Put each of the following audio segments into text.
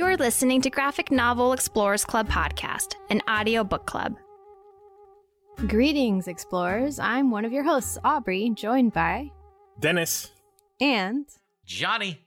You're listening to Graphic Novel Explorers Club podcast, an audio book club. Greetings, explorers. I'm one of your hosts, Aubrey, joined by Dennis. and Johnny.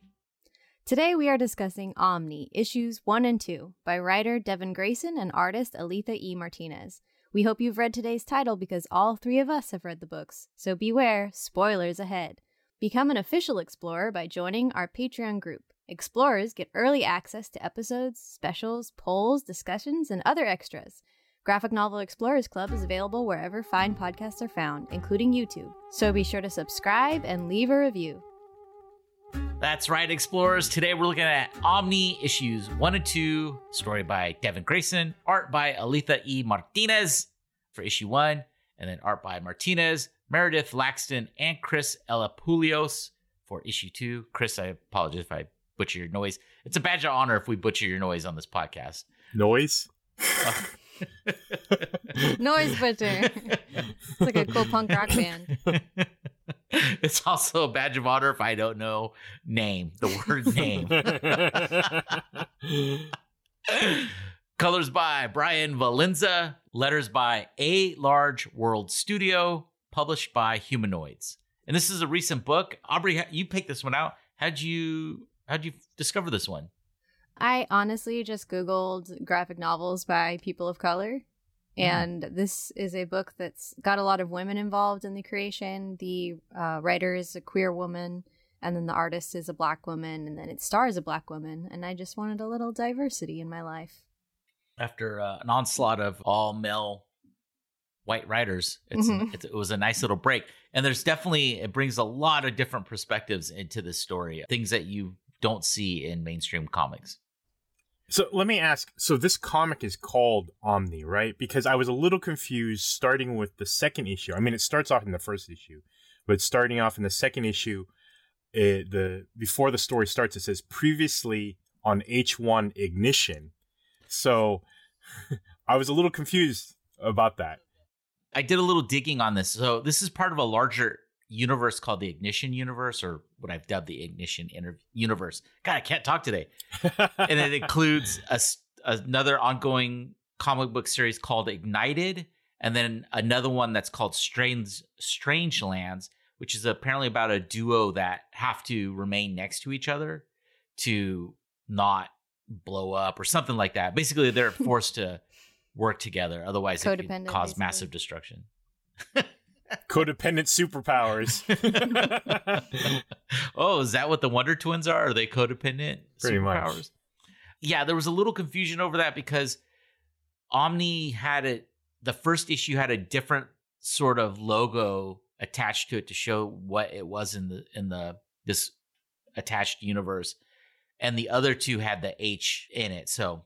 today we are discussing Omni, issues 1 and 2, by writer Devin Grayson and artist Alitha E. Martinez. We hope you've read today's title because all three of us have read the books, so beware, spoilers ahead. Become an official explorer by joining our Patreon group. Explorers get early access to episodes, specials, polls, discussions, and other extras. Graphic Novel Explorers Club is available wherever fine podcasts are found, including YouTube. So be sure to subscribe and leave a review. That's right, explorers. Today we're looking at Omni issues 1 and 2, story by Devin Grayson, art by Alitha E. Martinez for issue 1, and then art by Martinez, Meredith Laxton, and Chris Elapulios for issue 2. Chris, I apologize if I butcher your noise. It's a badge of honor if we butcher your noise on this podcast. Noise. Noise Butcher. it's like a cool punk rock band. it's also a badge of honor if I don't know name, the word name. Colors by Brian Valenza. Letters by A Large World Studio. Published by Humanoids. And this is a recent book. Aubrey, you picked this one out. How'd you how'd you discover this one? I honestly just Googled graphic novels by people of color. And this is a book that's got a lot of women involved in the creation. The uh, writer is a queer woman, and then the artist is a black woman, and then it stars a black woman. And I just wanted a little diversity in my life. After uh, an onslaught of all male white writers, it's, Mhm. it's, it was a nice little break. And there's definitely it brings a lot of different perspectives into this story, things that you don't see in mainstream comics. so let me ask. So this comic is called Omni, right? Because I was a little confused starting with the second issue. I mean, it starts off in the first issue, but starting off in the second issue, it, the before the story starts, it says previously on H1 Ignition. So I was a little confused about that. I did a little digging on this. So this is part of a larger universe called the Ignition Universe, or what I've dubbed the Ignition Inter- Universe. God, I can't talk today. and it includes a another ongoing comic book series called Ignited, and then another one that's called Strange Strange Lands, which is apparently about a duo that have to remain next to each other to not blow up or something like that. Basically, they're forced to work together, otherwise it could cause basically. massive destruction. Codependent superpowers. oh, is that what the Wonder Twins are? Are they codependent? Pretty much. superpowers? Yeah, there was a little confusion over that because Omni had it. The first issue had a different sort of logo attached to it to show what it was in the in the this attached universe, and the other two had the H in it. So,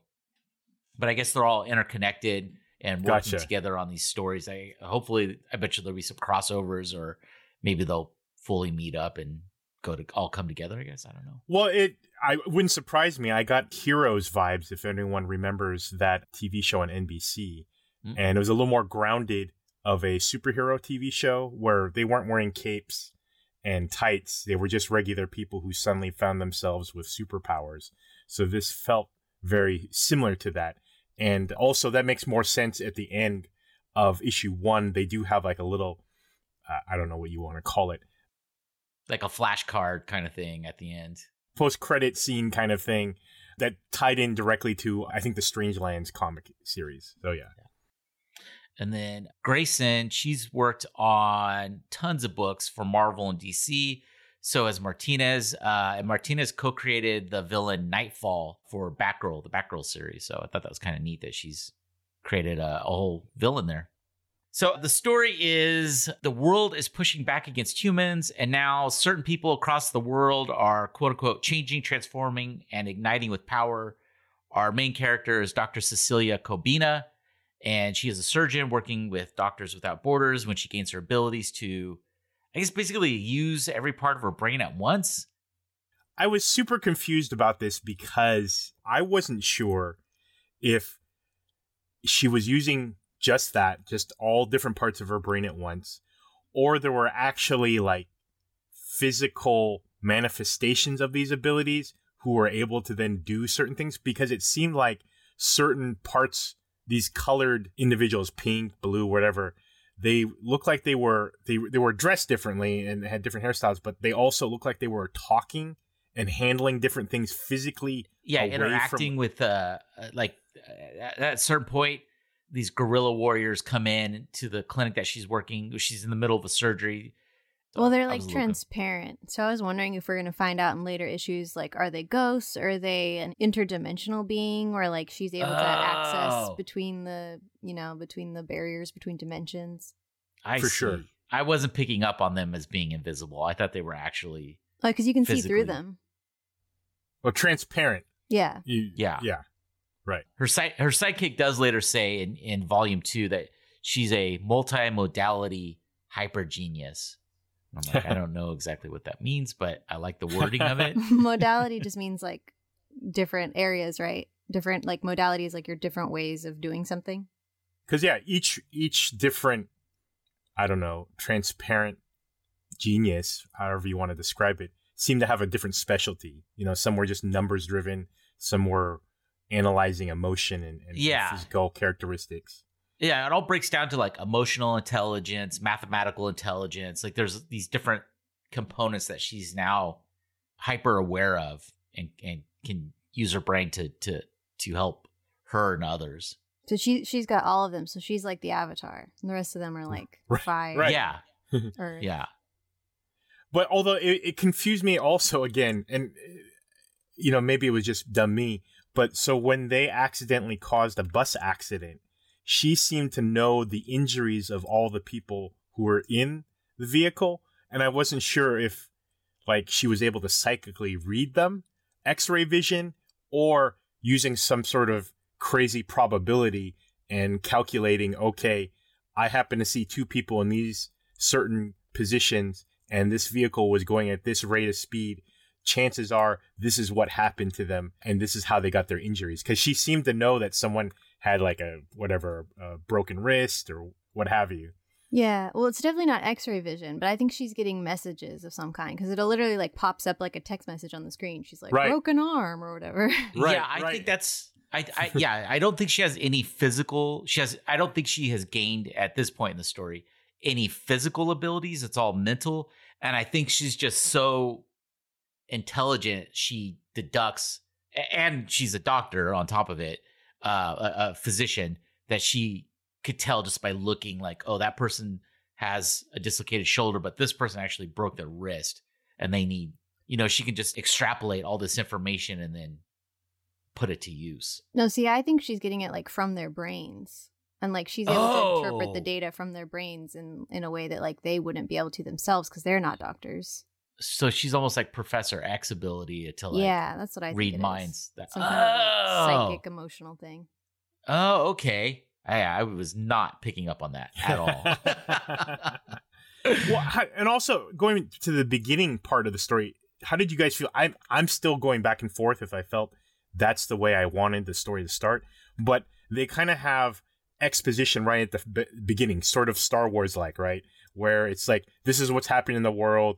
but I guess they're all interconnected and working Gotcha. together on these stories. I hopefully, I bet you there'll be some crossovers, or maybe they'll fully meet up and go to all come together. I guess I don't know. Well, it I wouldn't surprise me. I got Heroes vibes if anyone remembers that TV show on NBC, Mm. and it was a little more grounded of a superhero TV show where they weren't wearing capes and tights. They were just regular people who suddenly found themselves with superpowers. So this felt very similar to that, and also that makes more sense at the end of issue one. They do have like a little, uh, I don't know what you want to call it, Like a flashcard kind of thing at the end. post credit scene kind of thing that tied in directly to I think the Strangelands comic series. So yeah. And then Grayson, she's worked on tons of books for Marvel and DC. So has Martinez. Uh, and Martinez co-created the villain Nightfall for Batgirl, the Batgirl series. So I thought that was kind of neat that she's created a, a whole villain there. So the story is the world is pushing back against humans, and now certain people across the world are quote unquote changing, transforming, and igniting with power. Our main character is Dr. Cecilia Kobina, and she is a surgeon working with Doctors Without Borders when she gains her abilities to, I guess, basically use every part of her brain at once. I was super confused about this because I wasn't sure if she was using just that, just all different parts of her brain at once, or there were actually like physical manifestations of these abilities who were able to then do certain things because it seemed like certain parts, these colored individuals, pink, blue, whatever, they looked like they were they they were dressed differently and had different hairstyles, but they also looked like they were talking and handling different things physically. Yeah, interacting from- with uh uh, like uh, at at a certain point these guerrilla warriors come in to the clinic that she's working she's in the middle of a surgery Well, they're like was a little conf- transparent. So I was wondering if we're going to find out in later issues like are they ghosts or are they an interdimensional being or like she's able to access Oh. between the, you know, between the barriers between dimensions. I For see. sure. I wasn't picking up on them as being invisible. I thought they were actually Oh, cuz you can see through them. well, transparent. Yeah. You, Yeah. yeah, right. her side her sidekick does later say in, in volume two that she's a multimodality hyper genius. I'm like, I don't know exactly what that means, but I like the wording of it. Modality just means like different areas, right? Different like modalities like your different ways of doing something. because yeah each each different i don't know transparent genius however you want to describe it seem to have a different specialty you know some were just numbers driven some were analyzing emotion and, and Yeah. physical characteristics Yeah, it all breaks down to like emotional intelligence, mathematical intelligence. Like there's these different components that she's now hyper aware of and, and can use her brain to to to help her and others. So she she's got all of them. So she's like the avatar. And the rest of them are like Right, fire right. Yeah, or yeah. but although it, it confused me also again and you know maybe it was just dumb me but so when they accidentally caused a bus accident she seemed to know the injuries of all the people who were in the vehicle and i wasn't sure if like she was able to psychically read them x-ray vision or using some sort of crazy probability and calculating okay i happen to see two people in these certain positions and this vehicle was going at this rate of speed. Chances are this is what happened to them and this is how they got their injuries. Because she seemed to know that someone had like a whatever a broken wrist or what have you Yeah, well, it's definitely not X-ray vision, but I think she's getting messages of some kind because it'll literally like pops up like a text message on the screen. She's like Right. broken arm or whatever. Right, yeah, I right. think that's I, I yeah, I don't think she has any physical she has I don't think she has gained at this point in the story any physical abilities. It's all mental. And I think she's just so intelligent she deducts and she's a doctor on top of it, uh a, a physician that she could tell just by looking like, oh, that person has a dislocated shoulder, but this person actually broke their wrist and they need you know, she can just extrapolate all this information and then put it to use. no, see, I think she's getting it like from their brains. And like she's able to interpret the Oh. data from their brains in in a way that like they wouldn't be able to themselves because they're not doctors. So she's almost like Professor X ability to like yeah, that's what I read it is. minds. That, Some kind of like, oh. psychic emotional thing. oh, okay. I, I was not picking up on that at all. well, how, and also going to the beginning part of the story, how did you guys feel? I'm I'm still going back and forth if I felt that's the way I wanted the story to start, but they kind of have exposition right at the b- beginning, sort of Star Wars like, right? Where it's like this is what's happening in the world.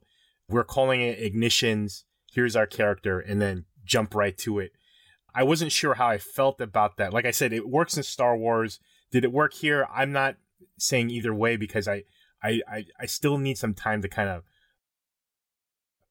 We're calling it ignitions. Here's our character, and then jump right to it. I wasn't sure how I felt about that. Like I said, it works in Star Wars. Did it work here? I'm not saying either way because I I, I, I still need some time to kind of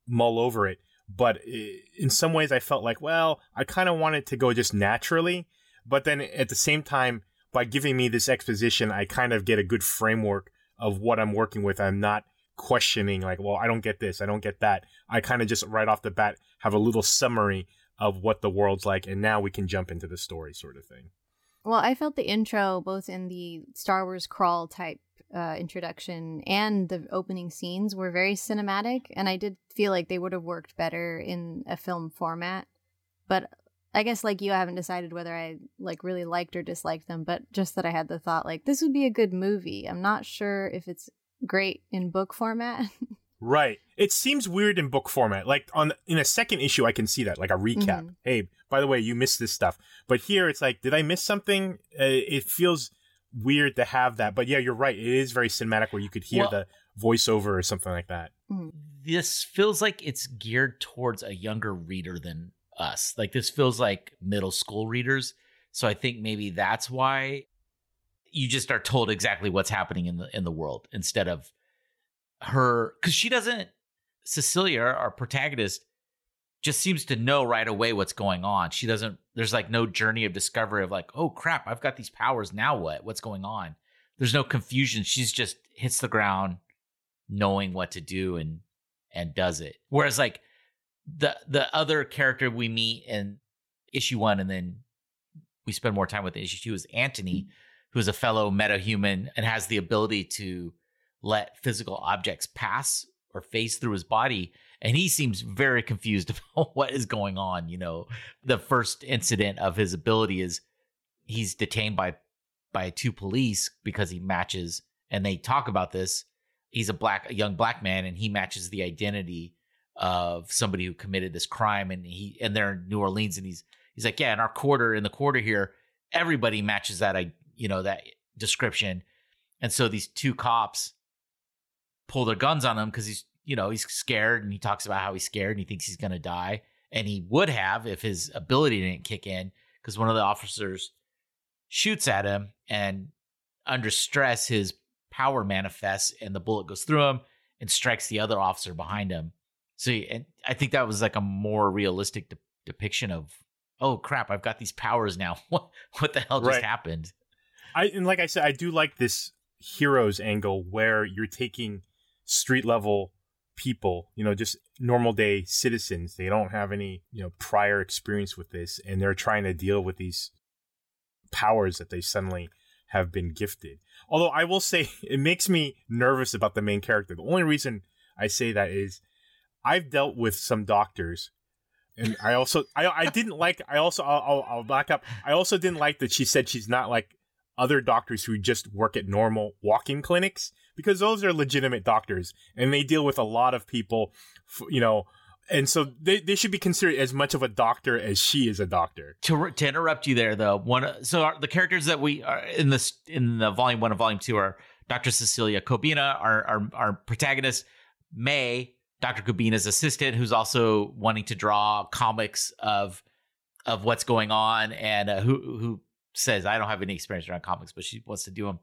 mull over it. But in some ways, I felt like, well, I kind of wanted to go just naturally. But then at the same time, by giving me this exposition, I kind of get a good framework of what I'm working with. I'm not questioning, like, well, I don't get this, I don't get that. I kind of just right off the bat have a little summary of what the world's like, and now we can jump into the story, sort of thing. Well, I felt the intro, both in the Star Wars crawl type uh, introduction and the opening scenes, were very cinematic, and I did feel like they would have worked better in a film format. But I guess, like you, I haven't decided whether I like really liked or disliked them. But just that I had the thought, like this would be a good movie. I'm not sure if it's great in book format. Right. It seems weird in book format. Like on in a second issue, I can see that, like a recap. Mhm. Hey, by the way, you missed this stuff. But here, it's like, did I miss something? Uh, it feels weird to have that. But yeah, you're right. It is very cinematic, where you could hear Well- the voiceover or something like that. Mhm. this feels like it's geared towards a younger reader than us. Like this feels like middle school readers. So I think maybe that's why you just are told exactly what's happening in the in the world instead of her because she doesn't Cecilia, our protagonist, just seems to know right away what's going on. She doesn't, there's like no journey of discovery of like, oh crap, I've got these powers. Now what? What's going on? There's no confusion. She's just hits the ground knowing what to do and and does it. Whereas like the the other character we meet in issue one and then we spend more time with issue two is Antony, mm-hmm. Who's a fellow metahuman and has the ability to let physical objects pass or phase through his body and he seems very confused about what is going on you know? The first incident of his ability is he's detained by by two police because he matches and they talk about this. He's a black a young black man and he matches the identity of somebody who committed this crime and he and they're in New Orleans and he's he's like yeah in our quarter in the quarter here everybody matches that I you know that description. And so these two cops pull their guns on him because he's you know he's scared and he talks about how he's scared and he thinks he's going to die. And he would have if his ability didn't kick in because one of the officers shoots at him and under stress his power manifests and the bullet goes through him and strikes the other officer behind him. So and i think that was like a more realistic de- depiction of oh crap i've got these powers now. What what the hell just Right. happened I and like I said, I do like this heroes angle where you're taking street level people, you know, just normal day citizens. They don't have any, you know, prior experience with this, and they're trying to deal with these powers that they suddenly have been gifted. Although I will say it makes me nervous about the main character. The only reason I say that is I've dealt with some doctors and I also I I didn't like I also I'll, I'll I'll back up. I also didn't like that she said she's not like other doctors who just work at normal walk-in clinics because those are legitimate doctors and they deal with a lot of people, you know, and so they, they should be considered as much of a doctor as she is a doctor. to, to interrupt you there though one so our, the characters that we are in this in the volume one and volume two are dr cecilia kobina our our, our protagonist may dr kobina's assistant who's also wanting to draw comics of of what's going on and uh, who who says i don't have any experience around comics but she wants to do them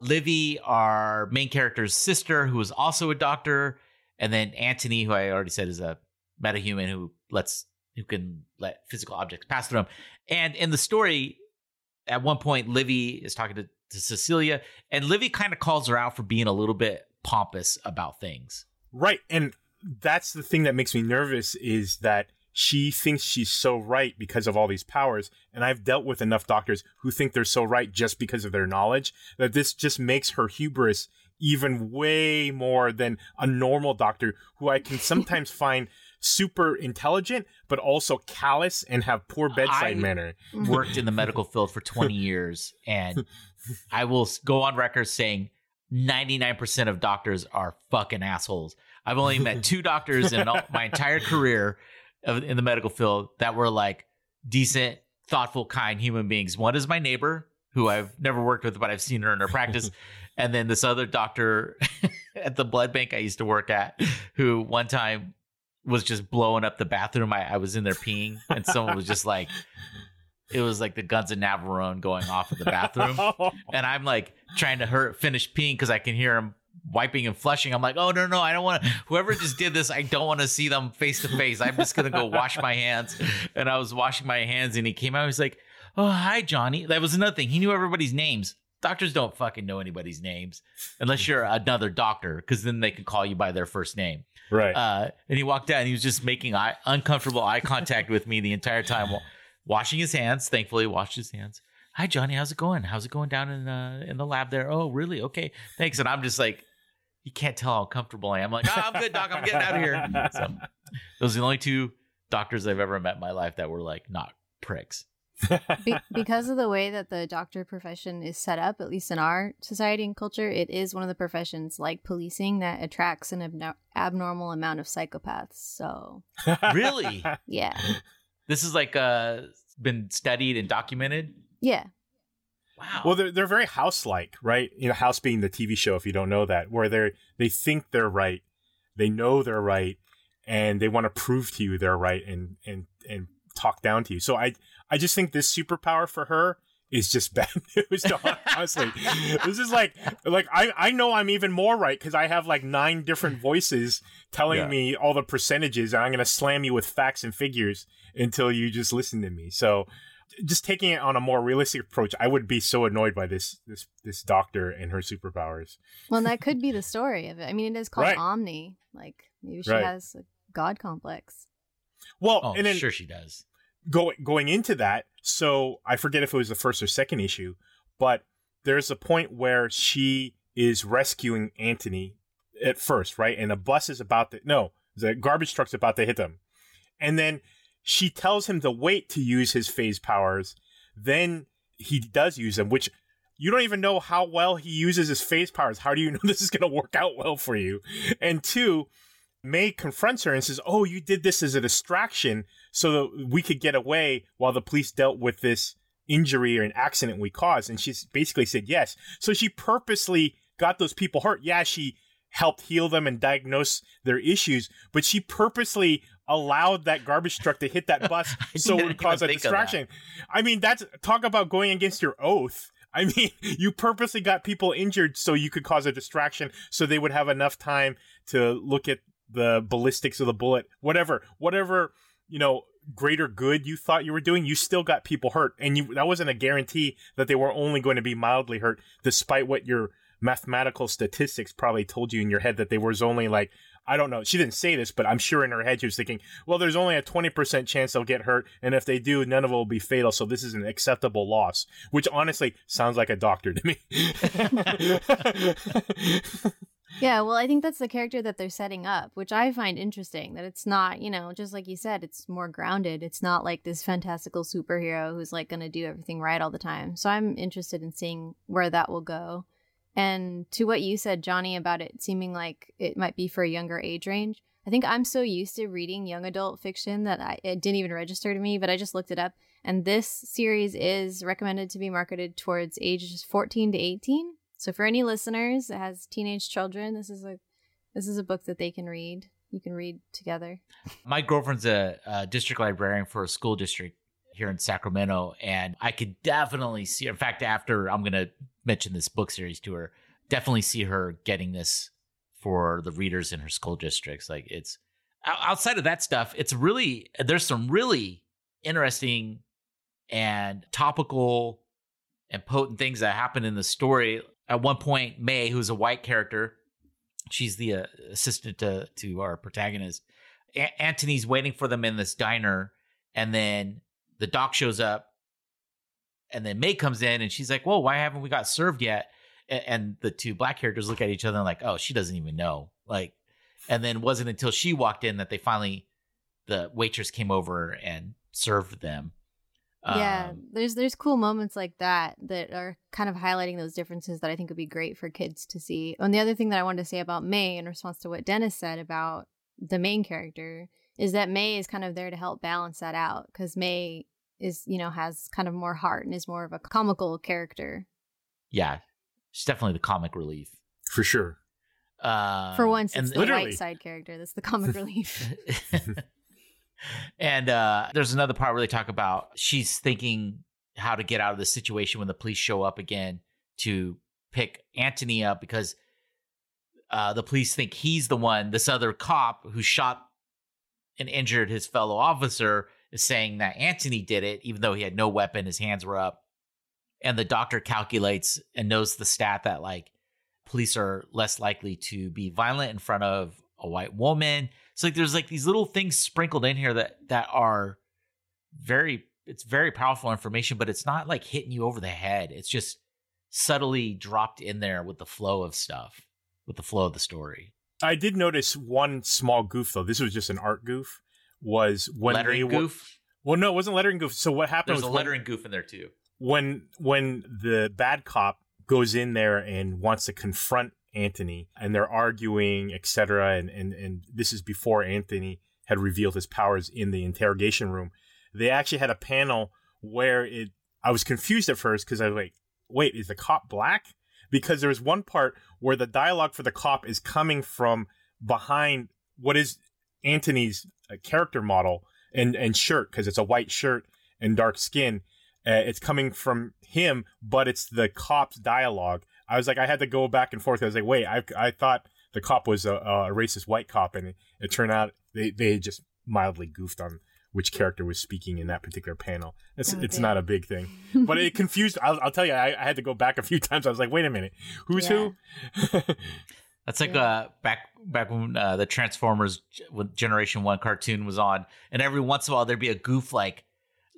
livy our main character's sister who is also a doctor and then antony who i already said is a metahuman who lets who can let physical objects pass through him. And in the story, at one point, Livy is talking to, to Cecilia, and Livy kind of calls her out for being a little bit pompous about things. Right. And that's the thing that makes me nervous is that she thinks she's so right because of all these powers. And I've dealt with enough doctors who think they're so right just because of their knowledge that this just makes her hubris even way more than a normal doctor who I can sometimes find super intelligent, but also callous and have poor bedside I- manner. Worked in the medical field for 20 years, and I will go on record saying 99% of doctors are fucking assholes. I've only met two doctors in all, my entire career of, in the medical field that were like decent, thoughtful, kind human beings. One is my neighbor, who I've never worked with, but I've seen her in her practice. and then this other doctor at the blood bank I used to work at, who one time was just blowing up the bathroom. I, I was in there peeing, and someone was just like, it was like the guns of Navarone going off in the bathroom and I'm like trying to hurt finish peeing because I can hear him wiping and flushing. I'm like, oh no, no, I don't want to. Whoever just did this, I don't want to see them face to face. I'm just gonna go wash my hands. And I was washing my hands, and he came out. He was like, oh hi Johnny. That was another thing. He knew everybody's names. Doctors don't fucking know anybody's names unless you're another doctor, because then they can call you by their first name. right. Uh, and he walked out and he was just making eye, uncomfortable eye contact with me the entire time, wa- washing his hands. Thankfully, he washed his hands. Hi, Johnny. How's it going? How's it going down in uh, in the lab there? Oh, really? Okay, thanks. And I'm just like, you can't tell how comfortable I am. like, oh, I'm good, doc. I'm getting out of here. So those are the only two doctors I've ever met in my life that were like not pricks. Be- because of the way that the doctor profession is set up, at least in our society and culture, it is one of the professions like policing that attracts an abno- abnormal amount of psychopaths. So, Really? yeah. This is like uh been studied and documented. Yeah. Wow. Well, they're they're very house-like, right? You know, House being the TV show. If you don't know that, where they they think they're right, they know they're right, and they want to prove to you they're right, and and and talk down to you. So I I just think this superpower for her is just bad news. honestly, this is like like I I know I'm even more right because I have like nine different voices telling Yeah. me all the percentages, and I'm gonna slam you with facts and figures until you just listen to me. So. Just taking it on a more realistic approach, I would be so annoyed by this this this doctor and her superpowers. Well, that could be the story of it. I mean, it is called Right. Omni. Like maybe she Right. has a god complex. Well, Oh, and then sure she does. go, going into that, so I forget if it was the first or second issue, but there's a point where she is rescuing Anthony at first, right? And a bus is about to no, the garbage truck's about to hit them, and then she tells him to wait to use his phase powers. Then he does use them, which you don't even know how well he uses his phase powers. How do you know this is going to work out well for you? And two, May confronts her and says, "Oh, you did this as a distraction so that we could get away while the police dealt with this injury or an accident we caused." And she's basically said yes. So she purposely got those people hurt. Yeah, she helped heal them and diagnose their issues, but she purposely allowed that garbage truck to hit that bus so it would cause a even think of that. distraction. I mean, that's talk about going against your oath. I mean, you purposely got people injured so you could cause a distraction so they would have enough time to look at the ballistics of the bullet, whatever, whatever, you know, greater good you thought you were doing, you still got people hurt. And you that wasn't a guarantee that they were only going to be mildly hurt, despite what your mathematical statistics probably told you in your head that they was only like I don't know. She didn't say this, but I'm sure in her head she was thinking, well, there's only a 20% chance they'll get hurt. And if they do, none of it will be fatal. So this is an acceptable loss, which honestly sounds like a doctor to me. Yeah, well, I think that's the character that they're setting up, which I find interesting. That it's not, you know, just like you said, it's more grounded. It's not like this fantastical superhero who's like going to do everything right all the time. So I'm interested in seeing where that will go. And to what you said, Johnny, about it seeming like it might be for a younger age range, I think I'm so used to reading young adult fiction that I, it didn't even register to me, but I just looked it up. And this series is recommended to be marketed towards ages 14 to 18. So for any listeners that has teenage children, this is a this is a book that they can read. You can read together. My girlfriend's a, a district librarian for a school district here in Sacramento, and I could definitely see. In fact, after I'm going to mention this book series to her, definitely see her getting this for the readers in her school districts. Like it's outside of that stuff, it's really there's some really interesting and topical and potent things that happen in the story. At one point, May, who's a white character, she's the uh, assistant to to our protagonist. A- Anthony's waiting for them in this diner, and then the doc shows up, and then May comes in, and she's like, "Whoa, why haven't we got served yet?" A- And the two black characters look at each other and like, "Oh, she doesn't even know." Like, and then wasn't until she walked in that they finally, the waitress came over and served them. yeah, Um, there's there's cool moments like that that are kind of highlighting those differences that I think would be great for kids to see. And the other thing that I wanted to say about May in response to what Dennis said about the main character is that May is kind of there to help balance that out because May is you know has kind of more heart and is more of a comical character yeah, she's definitely the comic relief. For sure. Uh, for once and it's the literally- white side character that's the comic relief and uh, there's another part where they talk about she's thinking how to get out of the situation when the police show up again to pick Anthony up because uh, the police think he's the one. This other cop who shot and injured his fellow officer is saying that Anthony did it, even though he had no weapon, his hands were up. And the doctor calculates and knows the stat that like police are less likely to be violent in front of a white woman. So like there's like these little things sprinkled in here that that are very it's very powerful information, but it's not like hitting you over the head. It's just subtly dropped in there with the flow of stuff, with the flow of the story. I did notice one small goof though. This was just an art goof. Was when lettering they were- goof. well, no, it wasn't lettering goof. So what happened There's a was when- lettering goof in there too. when when the bad cop goes in there and wants to confront Anthony and they're arguing, etc. And, and and this is before Anthony had revealed his powers in the interrogation room. They actually had a panel where it I was confused at first because I was like, wait, is the cop black? Because there's one part where the dialogue for the cop is coming from behind what is Anthony's uh, character model and and shirt because it's a white shirt and dark skin. Uh, it's coming from him, but it's the cop's dialogue. I was like, I had to go back and forth. I was like, wait, I I thought the cop was a, a racist white cop, and it, it turned out they they just mildly goofed on which character was speaking in that particular panel. It's Oh, it's not a big thing, but it confused. I'll, I'll tell you, I, I had to go back a few times. I was like, wait a minute, who's who? That's like Yeah. uh back back when uh, the Transformers Generation One cartoon was on, and every once in a while there'd be a goof like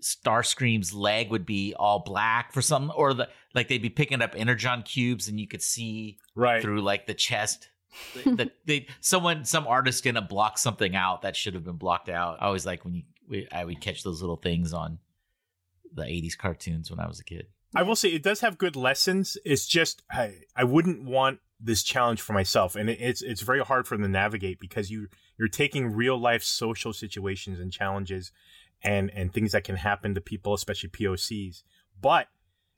Starscream's leg would be all black for something, or the like they'd be picking up energon cubes and you could see right. through like the chest. the, the, they, someone some artist didn't block something out that should have been blocked out. I always like when you we, I would catch those little things on the '80s cartoons when I was a kid. I will say it does have good lessons. It's just I I wouldn't want this challenge for myself, and it, it's it's very hard for them to navigate because you you're taking real life social situations and challenges, and and things that can happen to people, especially POCs, but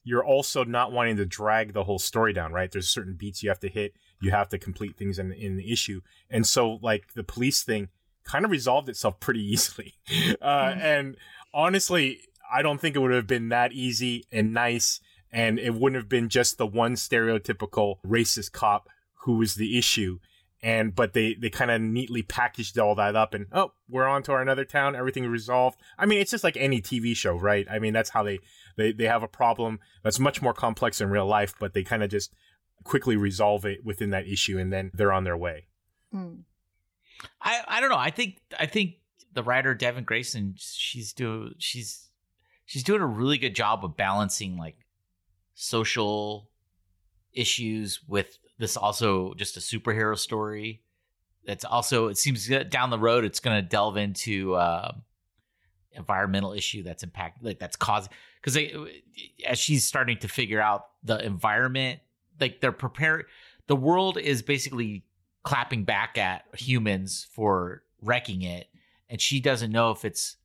you're also not wanting to drag the whole story down, right? There's certain beats you have to hit. You have to complete things in in the issue, and so like the police thing kind of resolved itself pretty easily, uh, and honestly, I don't think it would have been that easy and nice, and it wouldn't have been just the one stereotypical racist cop who was the issue. And but they they kind of neatly packaged all that up, and oh, we're on to our another town. Everything resolved. I mean, it's just like any TV show, right? I mean, that's how they they they have a problem that's much more complex in real life, but they kind of just quickly resolve it within that issue, and then they're on their way. Mm. I I don't know. I think I think the writer Devin Grayson she's do she's she's doing a really good job of balancing like social issues with this also just a superhero story. That's also it seems down the road it's going to delve into uh, environmental issue that's impact like that's causing because as she's starting to figure out the environment like they're prepared the world is basically clapping back at humans for wrecking it. And she doesn't know if it's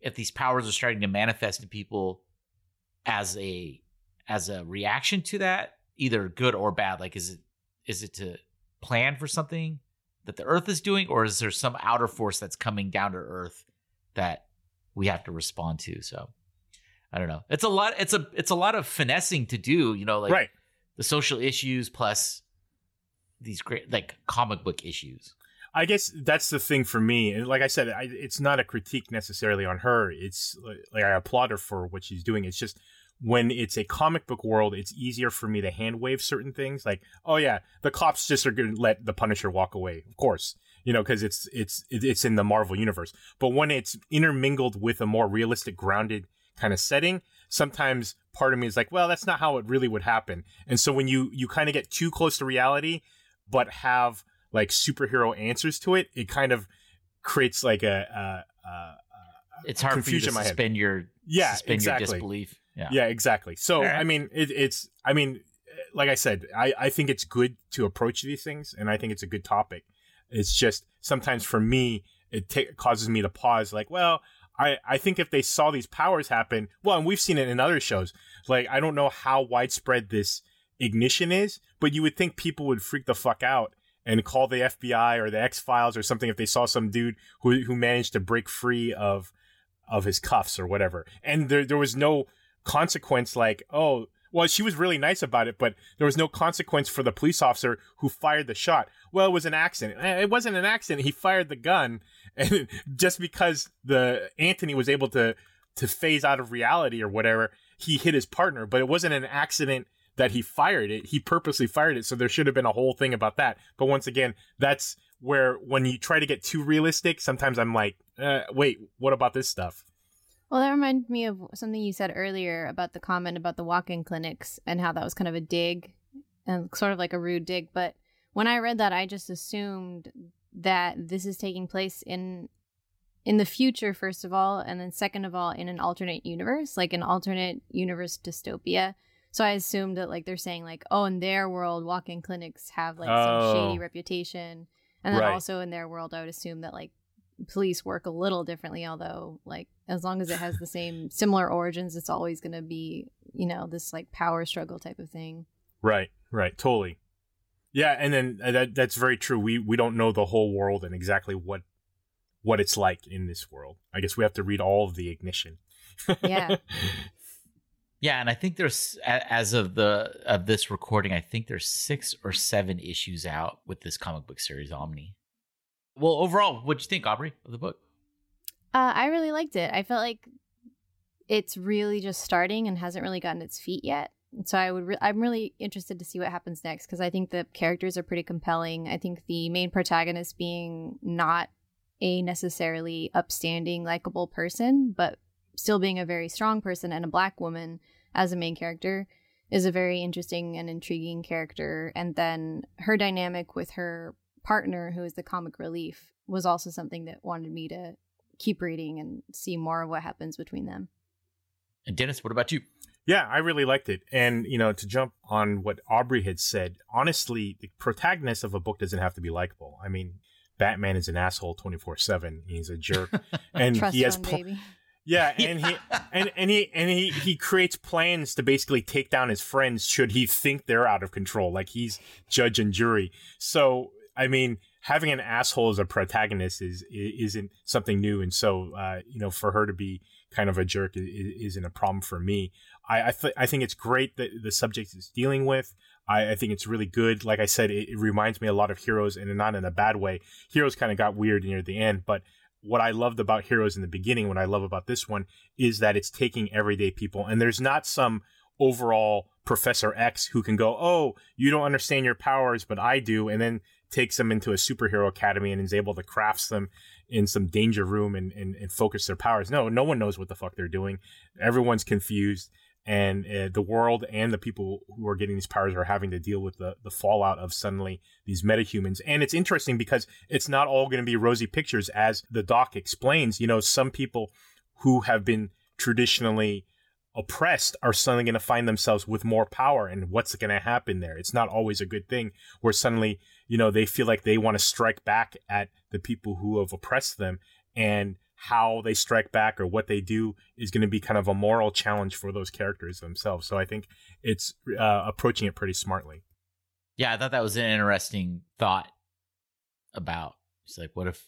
if these powers are starting to manifest in people as a as a reaction to that either good or bad. Like is it is it to plan for something that the earth is doing or is there some outer force that's coming down to earth that we have to respond to? So i don't know. It's a lot it's a it's a lot of finessing to do you know like right. the social issues plus these great like comic book issues I guess that's the thing for me. And like I said, I, it's not a critique necessarily on her. It's like, like I applaud her for what she's doing. It's just when it's a comic book world, it's easier for me to hand wave certain things. Like, oh yeah, the cops just are going to let the Punisher walk away, of course, you know, because it's it's it's in the Marvel universe. But when it's intermingled with a more realistic, grounded kind of setting, sometimes part of me is like, well, that's not how it really would happen. And so when you you kind of get too close to reality, but have like superhero answers to it, it kind of creates like a, a, a it's hard for you to in my head. suspend your Yeah, suspend exactly. your disbelief yeah yeah, exactly. So All right. I mean, it, it's I mean, like I said, I I think it's good to approach these things, and I think it's a good topic. It's just sometimes for me, it ta- causes me to pause. Like, well, I I think if they saw these powers happen, well, and we've seen it in other shows. Like, I don't know how widespread this ignition is, but you would think people would freak the fuck out and call the FBI or the X Files or something if they saw some dude who who managed to break free of of his cuffs or whatever. And there there was no consequence like, oh, well, she was really nice about it, but there was no consequence for the police officer who fired the shot. Well, it was an accident. Eh, It wasn't an accident. He fired the gun, and just because the Anthony was able to to phase out of reality or whatever, he hit his partner. But it wasn't an accident that he fired it. He purposely fired it, so there should have been a whole thing about that. But once again, that's where when you try to get too realistic, sometimes I'm like, uh, wait, what about this stuff? Well, that reminded me of something you said earlier about the comment about the walk-in clinics and how that was kind of a dig and sort of like a rude dig. But when I read that, I just assumed that this is taking place in in the future, first of all, and then second of all, in an alternate universe, like an alternate universe dystopia. So I assumed that like they're saying like, oh, in their world, walk-in clinics have like Oh. some shady reputation, and then Right. also in their world, I would assume that like police work a little differently although like as long as it has the same similar origins it's always going to be you know this like power struggle type of thing Right, right, totally. Yeah, and then uh, that that's very true. We we don't know the whole world and exactly what what it's like in this world. I guess we have to read all of the ignition. Yeah. Yeah, and I think there's as of the of this recording, I think there's six or seven issues out with this comic book series Omni. Well, overall, what'd you think, Aubrey, of the book? Uh, I really liked it. I felt like it's really just starting and hasn't really gotten its feet yet. So I would, re- I'm really interested to see what happens next because I think the characters are pretty compelling. I think the main protagonist being not a necessarily upstanding, likable person, but still being a very strong person and a black woman as a main character is a very interesting and intriguing character. And then her dynamic with her partner, who is the comic relief, was also something that wanted me to keep reading and see more of what happens between them. And Dennis, what about you? Yeah, I really liked it. And, you know, to jump on what Aubrey had said, honestly, the protagonist of a book doesn't have to be likable. I mean, Batman is an asshole 24/7. He's a jerk. And Trust he has fund, pl- baby. Yeah, and he and, and he and he he creates plans to basically take down his friends should he think they're out of control. Like he's judge and jury. So, I mean, having an asshole as a protagonist is isn't something new and so uh, you know, for her to be kind of a jerk is, isn't a problem for me. I I, th- I think it's great that the subject is dealing with. I, I think it's really good. Like I said, it, it reminds me a lot of Heroes, and not in a bad way. Heroes kind of got weird near the end, but what I loved about Heroes in the beginning, what I love about this one, is that it's taking everyday people, and there's not some overall Professor X who can go, "Oh, you don't understand your powers, but I do," and then takes them into a superhero academy and is able to craft them in some danger room and, and, and focus their powers. No, no one knows what the fuck they're doing. Everyone's confused and uh, the world and the people who are getting these powers are having to deal with the, the fallout of suddenly these metahumans. And it's interesting because it's not all going to be rosy pictures, as the doc explains. You know, some people who have been traditionally oppressed are suddenly going to find themselves with more power and what's going to happen there it's not always a good thing where suddenly you know they feel like they want to strike back at the people who have oppressed them and how they strike back or what they do is going to be kind of a moral challenge for those characters themselves. So I think it's uh, approaching it pretty smartly. Yeah, I thought that was an interesting thought about. It's like, what if,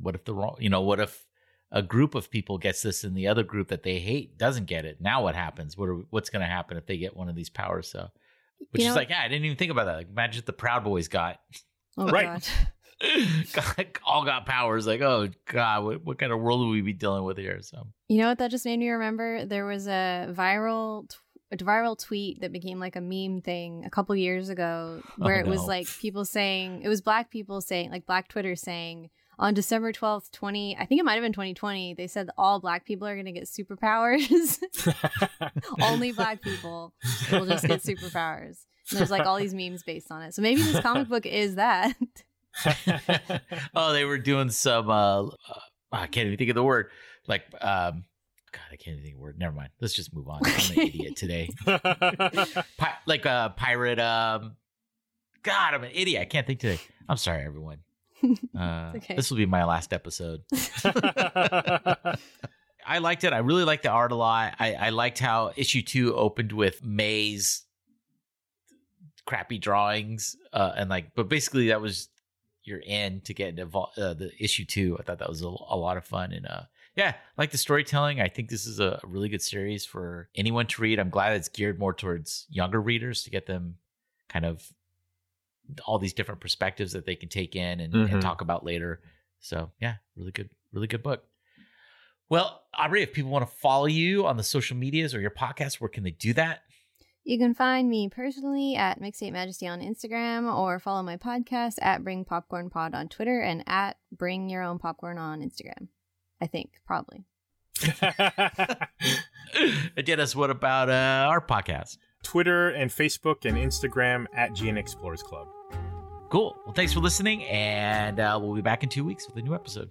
what if the wrong, you know, what if a group of people gets this and the other group that they hate doesn't get it? Now what happens? What are, what's going to happen if they get one of these powers? So, which You is know- like, yeah, I didn't even think about that. Like, imagine if the Proud Boys got Oh Right. all got powers. Like, oh god, what, what kind of world would we be dealing with here? So, You know what that just made me remember? There was a viral t- a viral tweet that became like a meme thing a couple years ago oh, where Oh, it was like people saying it was black people saying like black Twitter saying on December 12th, 20 I think it might have been 2020, they said all black people are going to get superpowers. Only black people will just get superpowers. And there's like all these memes based on it. So maybe this comic book is that. oh, they were doing some. uh, uh I can't even think of the word. Like, um, God, I can't even think of the word. Never mind. Let's just move on. I'm an idiot today. Pi- like a pirate. Um, God, I'm an idiot. I can't think today. I'm sorry, everyone. Uh, okay. This will be my last episode. I liked it. I really liked the art a lot. I, I liked how issue two opened with May's crappy drawings, uh, and like, but basically that was your in to get into uh, the issue two. I thought that was a, a lot of fun, and uh, yeah, like the storytelling. I think this is a really good series for anyone to read. I'm glad it's geared more towards younger readers to get them kind of all these different perspectives that they can take in and, Mhm. and talk about later. So yeah, really good, really good book. Well, Aubrey, if people want to follow you on the social medias or your podcast, where can they do that? You can find me personally at Mixtape Majesty on Instagram or follow my podcast at Bring Popcorn Pod on Twitter and at Bring Your Own Popcorn on Instagram. I think, probably. Dennis, what about uh, our podcast? Twitter and Facebook and Instagram at GN Explorers Club. Cool. Well, thanks for listening, and uh, we'll be back in two weeks with a new episode.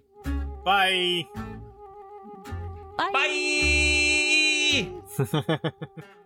Bye. Bye. Bye.